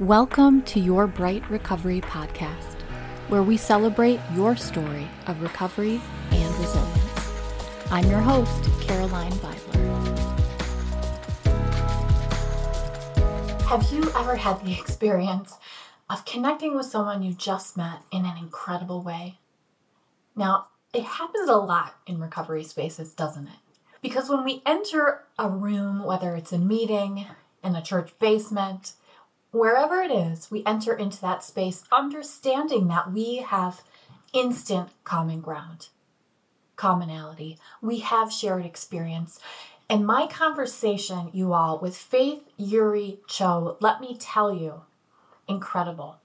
Welcome to your Bright Recovery podcast, where we celebrate your story of recovery and resilience. I'm your host, Caroline Beidler. Have you ever had the experience of connecting with someone you just met in an incredible way? Now, it happens a lot in recovery spaces, doesn't it? Because when we enter a room, whether it's a meeting, in a church basement, wherever it is, we enter into that space understanding that we have instant common ground, commonality. We have shared experience. And my conversation, you all, with Faith Eury Cho, let me tell you, incredible.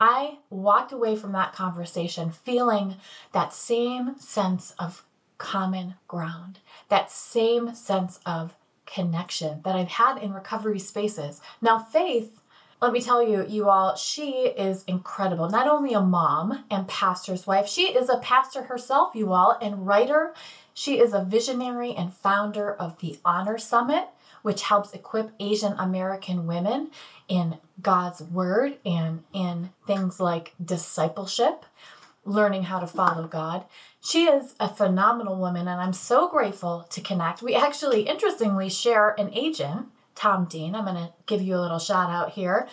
I walked away from that conversation feeling that same sense of common ground, that same sense of connection that I've had in recovery spaces. Now, Faith, let me tell you, you all, she is incredible. Not only a mom and pastor's wife, she is a pastor herself, you all, and writer. She is a visionary and founder of the Honor Summit, which helps equip Asian American women in God's Word and in things like discipleship, learning how to follow God. She is a phenomenal woman, and I'm so grateful to connect. We actually, interestingly, share an agent, Tom Dean. I'm going to give you a little shout out here.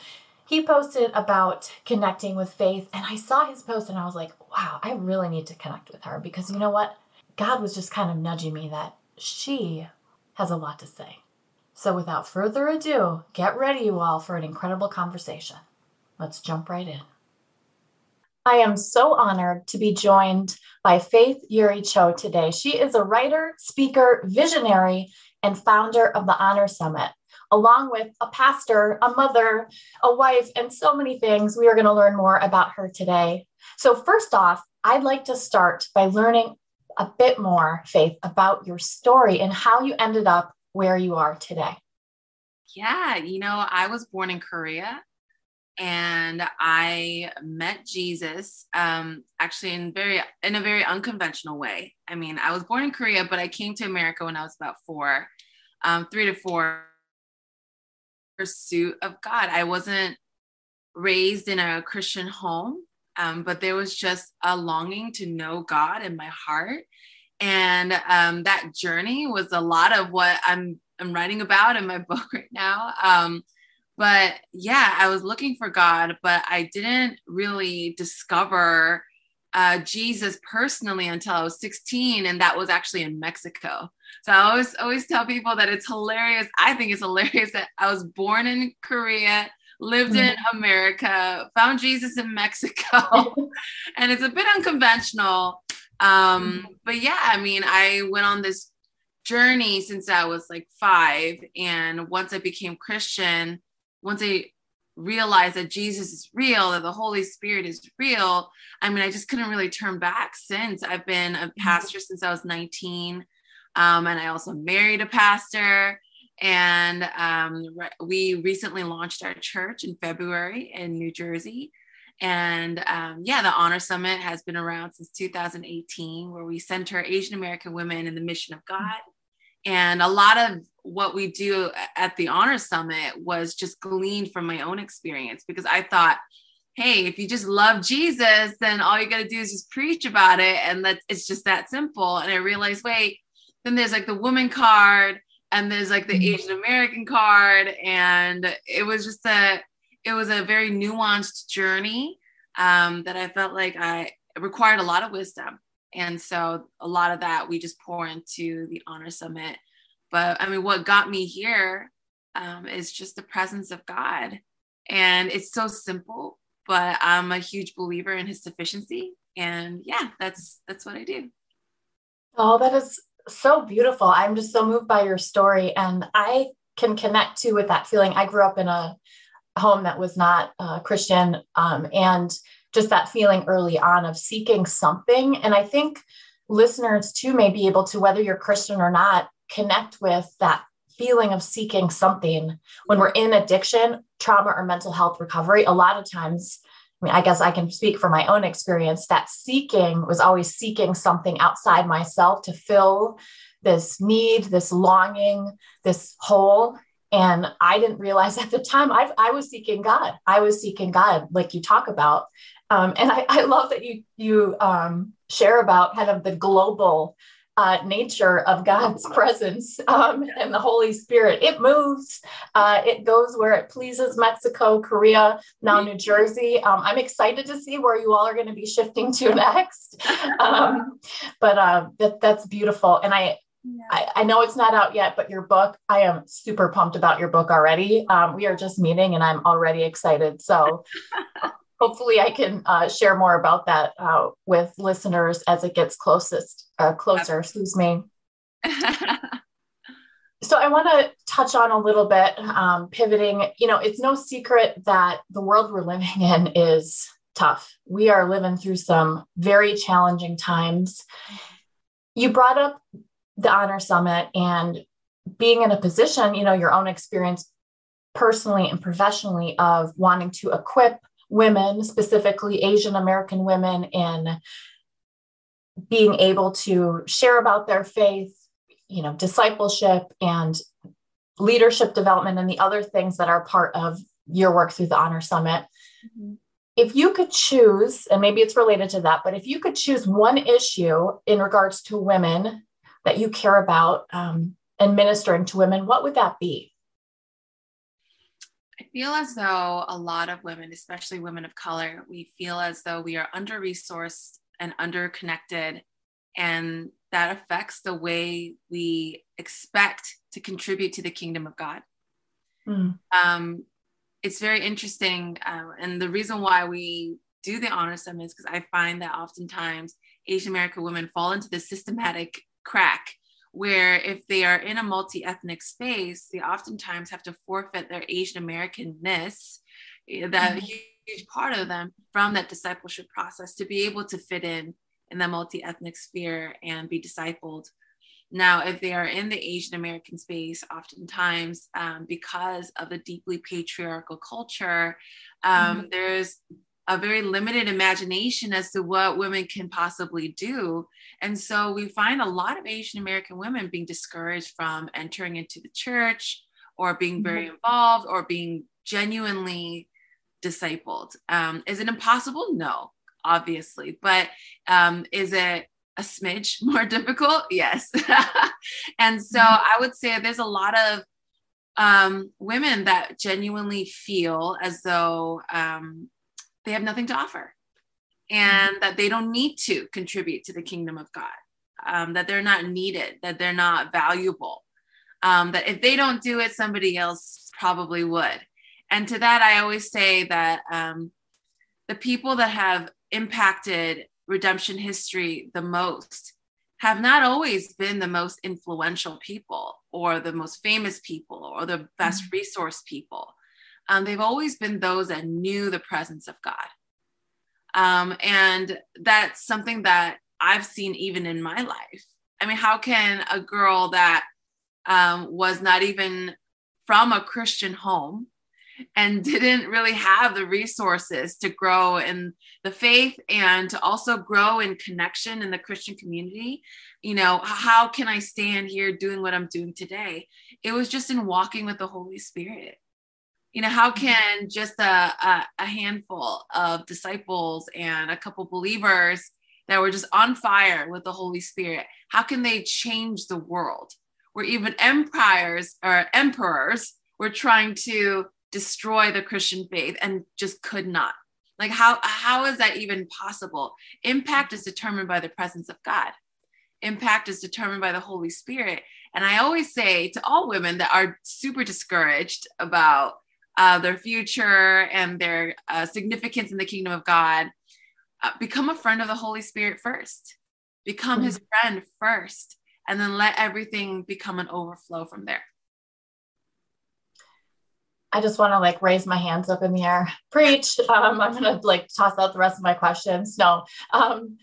He posted about connecting with Faith, and I saw his post and I was like, wow, I really need to connect with her because you know what? God was just kind of nudging me that she has a lot to say. So, without further ado, get ready, you all, for an incredible conversation. Let's jump right in. I am so honored to be joined by Faith Eury Cho today. She is a writer, speaker, visionary, and founder of the Honor Summit. Along with a pastor, a mother, a wife, and so many things, we are going to learn more about her today. So, first off, I'd like to start by learning a bit more, Faith, about your story and how you ended up where you are today. Yeah, you know, I was born in Korea and I met Jesus um, actually in very in a very unconventional way. I mean, I was born in Korea, but I came to America when I was about four, um, three to four. Pursuit of God. I wasn't raised in a Christian home, um, but there was just a longing to know God in my heart, and um, that journey was a lot of what I'm I'm writing about in my book right now. But yeah, I was looking for God, but I didn't really discover uh, Jesus personally until I was 16, and that was actually in Mexico. So I always always tell people that it's hilarious. I think it's hilarious that I was born in Korea, lived in mm-hmm. America, found Jesus in Mexico, and it's a bit unconventional. Um, mm-hmm. but yeah, I mean, I went on this journey since I was like five, and once I became Christian, once I realized that Jesus is real, that the Holy Spirit is real, I mean, I just couldn't really turn back since. I've been a mm-hmm. pastor since I was 19. Um, and I also married a pastor. And um, re- we recently launched our church in February in New Jersey. And um, yeah, the Honor Summit has been around since 2018, where we center Asian American women in the mission of God. And a lot of what we do at the Honor Summit was just gleaned from my own experience because I thought, hey, if you just love Jesus, then all you got to do is just preach about it. And that it's just that simple. And I realized, wait, then there's like the woman card and there's like the mm-hmm. Asian American card. And it was just a, it was a very nuanced journey um, that I felt like I required a lot of wisdom. And so a lot of that we just pour into the Honor Summit. But I mean, what got me here um, is just the presence of God. And it's so simple, but I'm a huge believer in his sufficiency. And yeah, that's that's what I do. Oh, that is so beautiful. I'm just so moved by your story. And I can connect too with that feeling. I grew up in a home that was not uh, Christian. Um, and just that feeling early on of seeking something. And I think listeners too may be able to, whether you're Christian or not, connect with that feeling of seeking something when we're in addiction, trauma, or mental health recovery. A lot of times, I mean, I guess I can speak from my own experience that seeking was always seeking something outside myself to fill this need, this longing, this hole. And I didn't realize at the time I, I was seeking God. I was seeking God, like you talk about. Um, and I, I, love that you you um, share about kind of the global uh, nature of God's presence um, and the Holy Spirit. It moves, uh, it goes where it pleases Mexico, Korea, now New Jersey. Um, I'm excited to see where you all are going to be shifting to next. Um, but uh, that, that's beautiful. And I, yeah. I, I, know it's not out yet, but your book, I am super pumped about your book already. Um, we are just meeting and I'm already excited. So hopefully I can uh, share more about that uh, with listeners as it gets closest uh, closer. Excuse me. so I want to touch on a little bit um, pivoting. You know, it's no secret that the world we're living in is tough. We are living through some very challenging times. You brought up the Honor Summit and being in a position, you know, your own experience personally and professionally of wanting to equip women, specifically Asian American women, in being able to share about their faith, you know, discipleship and leadership development and the other things that are part of your work through the Honor Summit. Mm-hmm. If you could choose, and maybe it's related to that, but if you could choose one issue in regards to women that you care about um, and ministering to women, what would that be? I feel as though a lot of women, especially women of color, we feel as though we are under resourced and under-connected, and that affects the way we expect to contribute to the kingdom of God. Mm. Um, it's very interesting. Uh, and the reason why we do the honor summit is because I find that oftentimes Asian American women fall into the systematic crack where if they are in a multi-ethnic space, they oftentimes have to forfeit their Asian Americanness, eh, that mm-hmm. huge part of them from that discipleship process to be able to fit in in the multi-ethnic sphere and be discipled. Now, if they are in the Asian American space, oftentimes um, because of the deeply patriarchal culture, um, mm-hmm. there's a very limited imagination as to what women can possibly do. And so we find a lot of Asian American women being discouraged from entering into the church or being very mm-hmm. involved or being genuinely discipled. Um, is it impossible? No, obviously. But um, is it a smidge more difficult? Yes. and so mm-hmm. I would say there's a lot of um, women that genuinely feel as though um, they have nothing to offer and mm-hmm. that they don't need to contribute to the kingdom of God, um, that they're not needed, that they're not valuable, um, that if they don't do it, somebody else probably would. And to that, I always say that um, the people that have impacted redemption history the most have not always been the most influential people or the most famous people or the best mm-hmm. resource people um, they've always been those that knew the presence of God. Um, and that's something that I've seen even in my life. I mean, how can a girl that um, was not even from a Christian home and didn't really have the resources to grow in the faith and to also grow in connection in the Christian community, you know, how can I stand here doing what I'm doing today? It was just in walking with the Holy Spirit you know how can just a, a, a, handful of disciples and a couple believers that were just on fire with the holy spirit how can they change the world? Where even empires or emperors were trying to destroy the christian faith and just could not. Like how how is that even possible? Impact is determined by the presence of god. Impact is determined by the holy spirit. And i always say to all women that are super discouraged about uh, their future and their uh, significance in the kingdom of God, uh, become a friend of the Holy Spirit first. Become mm-hmm. his friend first, and then let everything become an overflow from there. I just want to like raise my hands up in the air, preach. Um, I'm gonna like toss out the rest of my questions. No, um,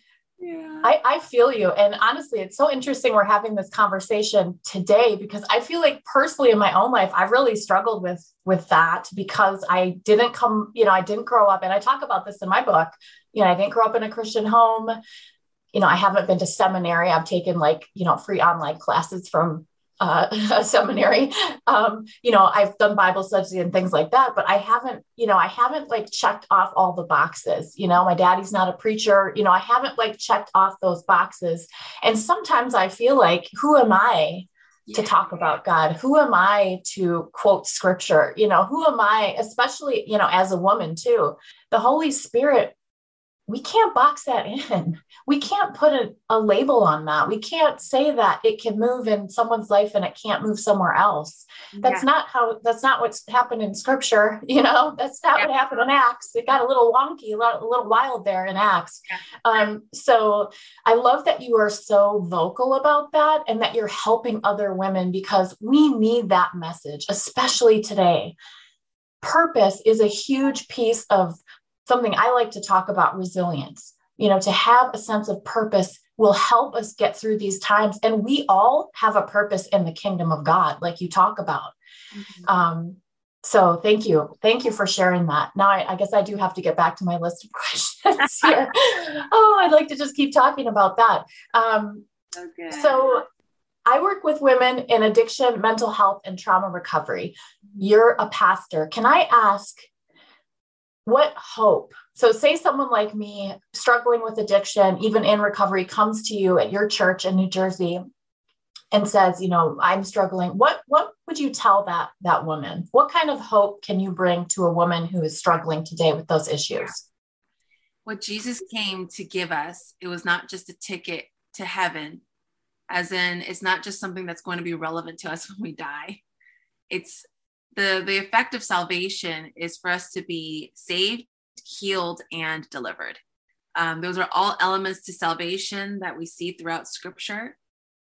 I, I feel you. And honestly, it's so interesting we're having this conversation today because I feel like personally in my own life, I've really struggled with with that because I didn't come, you know, I didn't grow up, and I talk about this in my book. You know, I didn't grow up in a Christian home. You know, I haven't been to seminary. I've taken like, you know, free online classes from uh, a seminary. Um, you know, I've done Bible study and things like that, but I haven't, you know, I haven't like checked off all the boxes. You know, my daddy's not a preacher. You know, I haven't like checked off those boxes. And sometimes I feel like, who am I to talk about God? Who am I to quote scripture? You know, who am I, especially, you know, as a woman too? The Holy Spirit we can't box that in. We can't put a, a, label on that. We can't say that it can move in someone's life and it can't move somewhere else. That's yeah. not how, that's not what's happened in scripture. You know, that's not yeah. what happened in Acts. It got a little wonky, a little, a little wild there in Acts. Yeah. Um, so I love that you are so vocal about that and that you're helping other women because we need that message, especially today. Purpose is a huge piece of something I like to talk about resilience. You know, to have a sense of purpose will help us get through these times. And we all have a purpose in the kingdom of God, like you talk about. Mm-hmm. Um, so thank you. Thank you for sharing that. Now I, I, guess I do have to get back to my list of questions here. oh, I'd like to just keep talking about that. Um, okay. So I work with women in addiction, mental health, and trauma recovery. Mm-hmm. You're a pastor. Can I ask what hope? So say someone like me struggling with addiction even in recovery comes to you at your church in new jersey and says you know i'm struggling. What what would you tell that that woman? What kind of hope can you bring to a woman who is struggling today with those issues? What jesus came to give us it was not just a ticket to heaven as in it's not just something that's going to be relevant to us when we die. It's the the effect of salvation is for us to be saved healed and delivered. Um, those are all elements to salvation that we see throughout scripture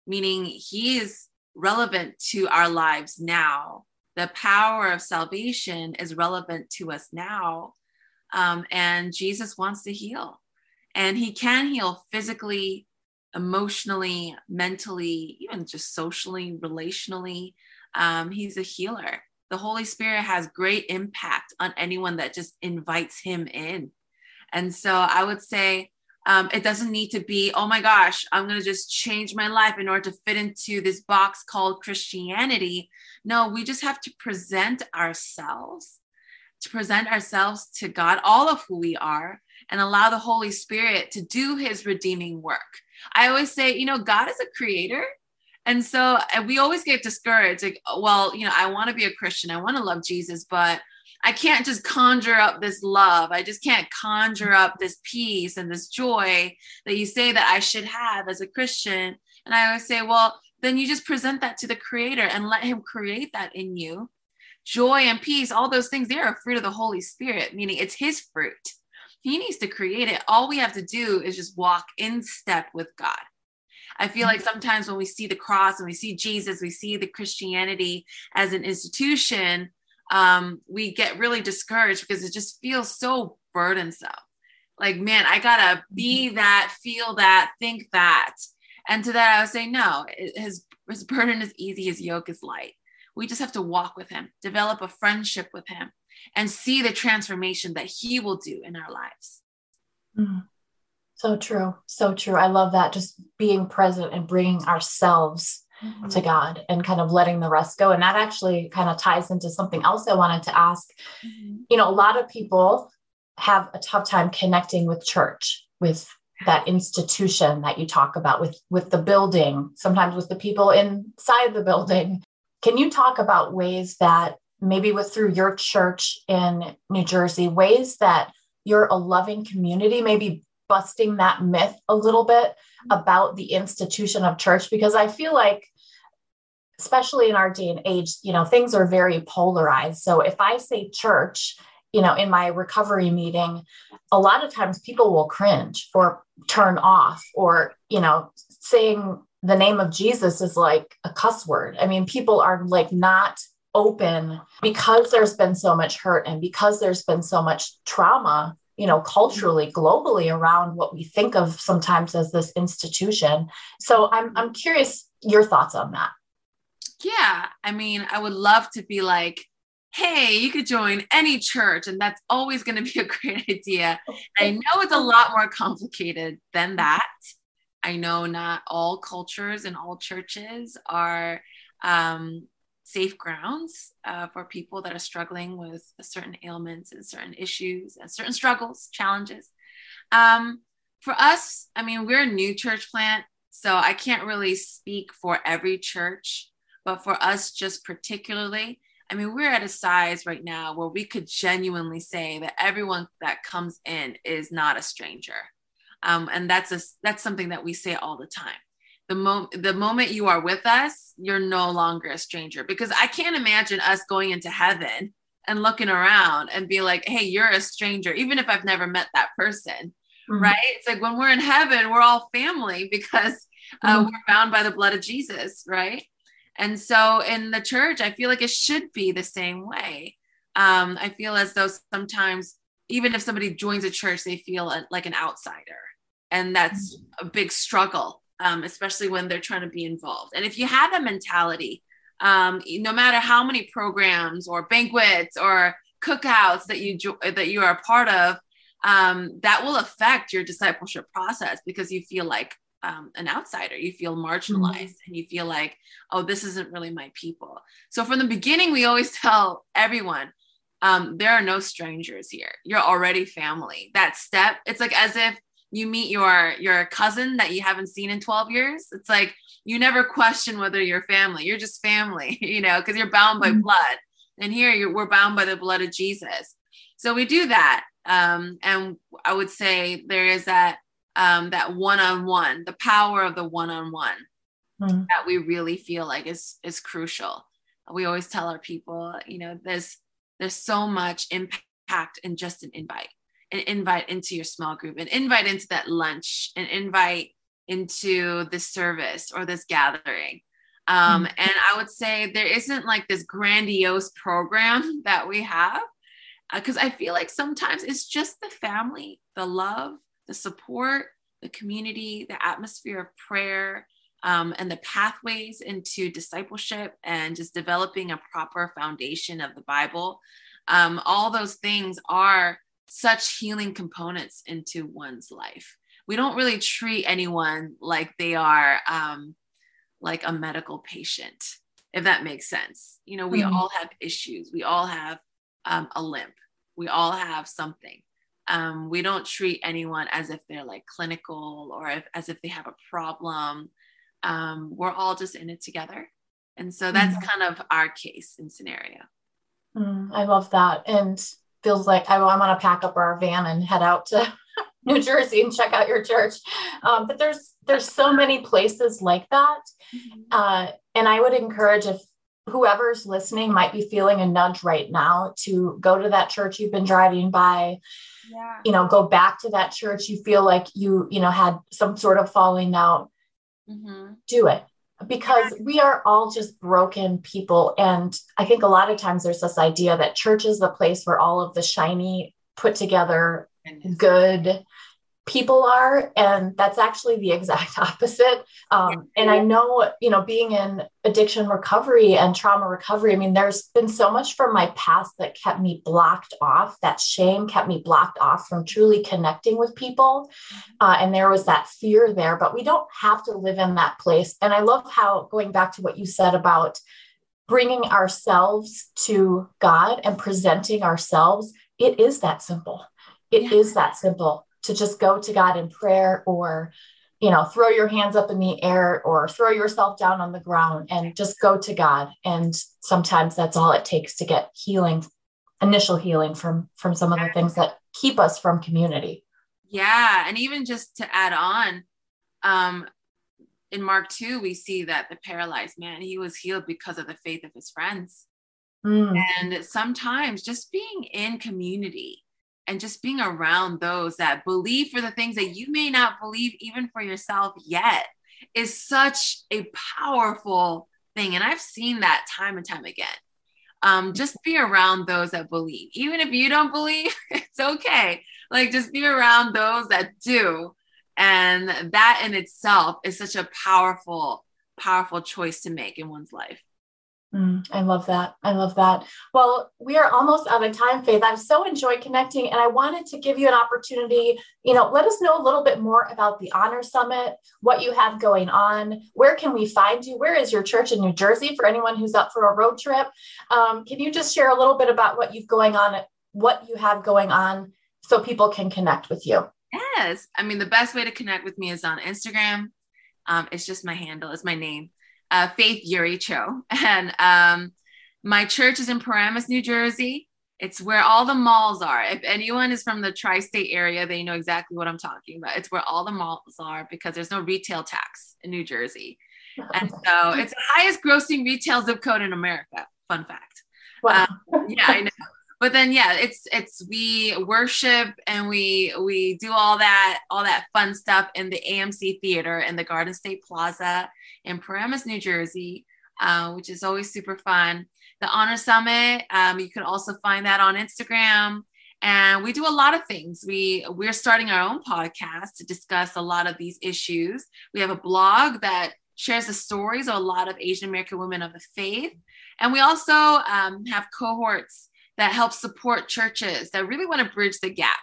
meaning he is relevant to our lives now. The power of salvation is relevant to us now um, and jesus wants to heal. And he can heal physically emotionally mentally even just socially relationally. Um, he's a healer the Holy Spirit has great impact on anyone that just invites him in. And so I would say um, it doesn't need to be, oh my gosh, I'm going to just change my life in order to fit into this box called Christianity. No, we just have to present ourselves, to present ourselves to God, all of who we are, and allow the Holy Spirit to do his redeeming work. I always say, you know, God is a creator and so and we always get discouraged like oh, well you know i want to be a christian i want to love jesus but i can't just conjure up this love. I just can't conjure up this peace and this joy that you say that i should have as a christian. And i always say well then you just present that to the creator and let him create that in you. Joy and peace all those things they are a fruit of the holy spirit meaning it's his fruit. He needs to create it. All we have to do is just walk in step with god I feel like sometimes when we see the cross and we see Jesus, we see the Christianity as an institution, um, we get really discouraged because it just feels so burdensome. Like, man, I gotta be mm-hmm. that, feel that, think that. And to that, I would say, no, his, his burden is easy, his yoke is light. We just have to walk with him, develop a friendship with him, and see the transformation that he will do in our lives. Mm-hmm. So true. So true. I love that. Just being present and bringing ourselves mm-hmm. to God and kind of letting the rest go. And that actually kind of ties into something else I wanted to ask. Mm-hmm. You know, a lot of people have a tough time connecting with church, with that institution that you talk about, with with the building, sometimes with the people inside the building. Can you talk about ways that maybe with through your church in New Jersey, ways that you're a loving community, maybe busting that myth a little bit mm-hmm. about the institution of church because I feel like especially in our day and age, you know, things are very polarized. So if I say church, you know, in my recovery meeting, a lot of times people will cringe or turn off or, you know, saying the name of Jesus is like a cuss word. I mean, people are like not open because there's been so much hurt and because there's been so much trauma you know culturally globally around what we think of sometimes as this institution. So i'm i'm curious your thoughts on that. Yeah i mean i would love to be like hey you could join any church and that's always going to be a great idea. I know it's a lot more complicated than that. I know not all cultures and all churches are um, safe grounds uh, for people that are struggling with certain ailments and certain issues and certain struggles, challenges. Um, for us, I mean, we're a new church plant, so I can't really speak for every church, but for us, just particularly, I mean, we're at a size right now where we could genuinely say that everyone that comes in is not a stranger. Um, and that's a, that's something that we say all the time the moment the moment you are with us you're no longer a stranger because i can't imagine us going into heaven and looking around and be like hey you're a stranger even if i've never met that person mm-hmm. right it's like when we're in heaven we're all family because uh, mm-hmm. we're bound by the blood of jesus right and so in the church i feel like it should be the same way um, i feel as though sometimes even if somebody joins a church they feel like an outsider and that's mm-hmm. a big struggle um, especially when they're trying to be involved. And if you have that mentality, um, no matter how many programs or banquets or cookouts that you that you are a part of, um, that will affect your discipleship process because you feel like um, an outsider. You feel marginalized mm-hmm. and you feel like, oh, this isn't really my people. So from the beginning, we always tell everyone, um, there are no strangers here. You're already family. That step, it's like as if you meet your your cousin that you haven't seen in 12 years it's like you never question whether you're family you're just family you know because you're bound by mm-hmm. blood and here we're bound by the blood of jesus so we do that um, and i would say there is that um, that one-on-one the power of the one-on-one mm-hmm. that we really feel like is is crucial we always tell our people you know there's there's so much impact in just an invite an invite into your small group, an invite into that lunch, an invite into this service or this gathering. Um, mm-hmm. And I would say there isn't like this grandiose program that we have because uh, I feel like sometimes it's just the family, the love, the support, the community, the atmosphere of prayer, um, and the pathways into discipleship and just developing a proper foundation of the Bible. Um, all those things are such healing components into one's life. We don't really treat anyone like they are um, like a medical patient, if that makes sense. You know, we mm-hmm. all have issues, we all have um, a limp, we all have something. Um, we don't treat anyone as if they're like clinical or if, as if they have a problem. Um, we're all just in it together. And so that's mm-hmm. kind of our case and scenario. Mm, I love that. And feels like I, am going to pack up our van and head out to New Jersey and check out your church. Um, but there's there's so many places like that, mm-hmm. uh, and I would encourage if whoever's listening might be feeling a nudge right now to go to that church you've been driving by. Yeah. You know, go back to that church you feel like you you know had some sort of falling out. Mm-hmm. Do it because we are all just broken people. And I think a lot of times there's this idea that church is the place where all of the shiny, put together, good people are and that's actually the exact opposite. Um, and i know you know being in addiction recovery and trauma recovery i mean there's been so much from my past that kept me blocked off that shame kept me blocked off from truly connecting with people. Uh, and there was that fear there but we don't have to live in that place. And i love how going back to what you said about bringing ourselves to god and presenting ourselves it is that simple. It yeah. is that simple to just go to God in prayer or you know throw your hands up in the air or throw yourself down on the ground and just go to God. And sometimes that's all it takes to get healing initial healing from from some of the things that keep us from community. Yeah. And even just to add on um in mark 2 we see that the paralyzed man he was healed because of the faith of his friends. Mm. and sometimes just being in community and just being around those that believe for the things that you may not believe even for yourself yet is such a powerful thing. And i've seen that time and time again. Um, just be around those that believe. Even if you don't believe it's okay. Like just be around those that do. And that in itself is such a powerful powerful choice to make in one's life Mm, I love that. I love that. Well, we are almost out of time, Faith. I've so enjoyed connecting, and I wanted to give you an opportunity. You know, let us know a little bit more about the Honor Summit, what you have going on. Where can we find you? Where is your church in New Jersey for anyone who's up for a road trip? Um, can you just share a little bit about what you've going on, what you have going on, so people can connect with you? Yes, I mean the best way to connect with me is on Instagram. Um, it's just my handle. It's my name uh, Faith Eury Cho. And um, my church is in Paramus, New Jersey. It's where all the malls are. If anyone is from the tri state area, they know exactly what I'm talking about. It's where all the malls are because there's no retail tax in New Jersey. And so it's the highest grossing retail zip code in America. Fun fact. Wow. Um, yeah, I know. But then yeah, it's it's we worship and we we do all that all that fun stuff in the AMC Theater in the Garden State Plaza in Paramus, New Jersey, uh, which is always super fun. The Honor Summit, um, you can also find that on Instagram. And we do a lot of things. We we're starting our own podcast to discuss a lot of these issues. We have a blog that shares the stories of a lot of Asian American women of the faith. And we also um, have cohorts that help support churches that really want to bridge the gap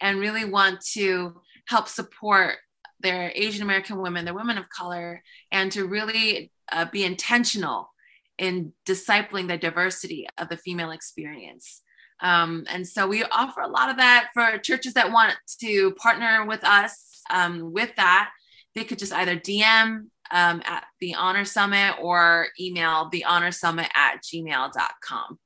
and really want to help support their Asian American women, their women of color, and to really uh, be intentional in discipling the diversity of the female experience. Um, and so we offer a lot of that for churches that want to partner with us um, with that. They could just either DM um, at the Honor Summit or email the Honor Summit at gmail.com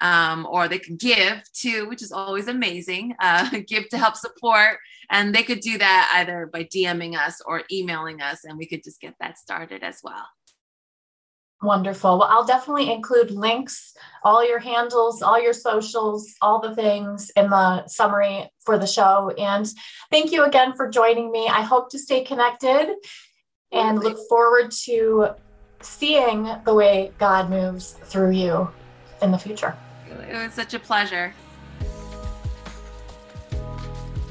um, or they could give to, which is always amazing, uh, give to help support. And they could do that either by DMing us or emailing us, and we could just get that started as well. Wonderful. Well, I'll definitely include links, all your handles, all your socials, all the things in the summary for the show. And thank you again for joining me. I hope to stay connected and look forward to seeing the way God moves through you in the future. It was such a pleasure.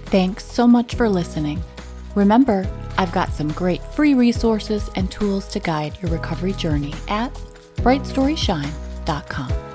Thanks so much for listening. Remember, I've got some great free resources and tools to guide your recovery journey at brightstoryshine.com.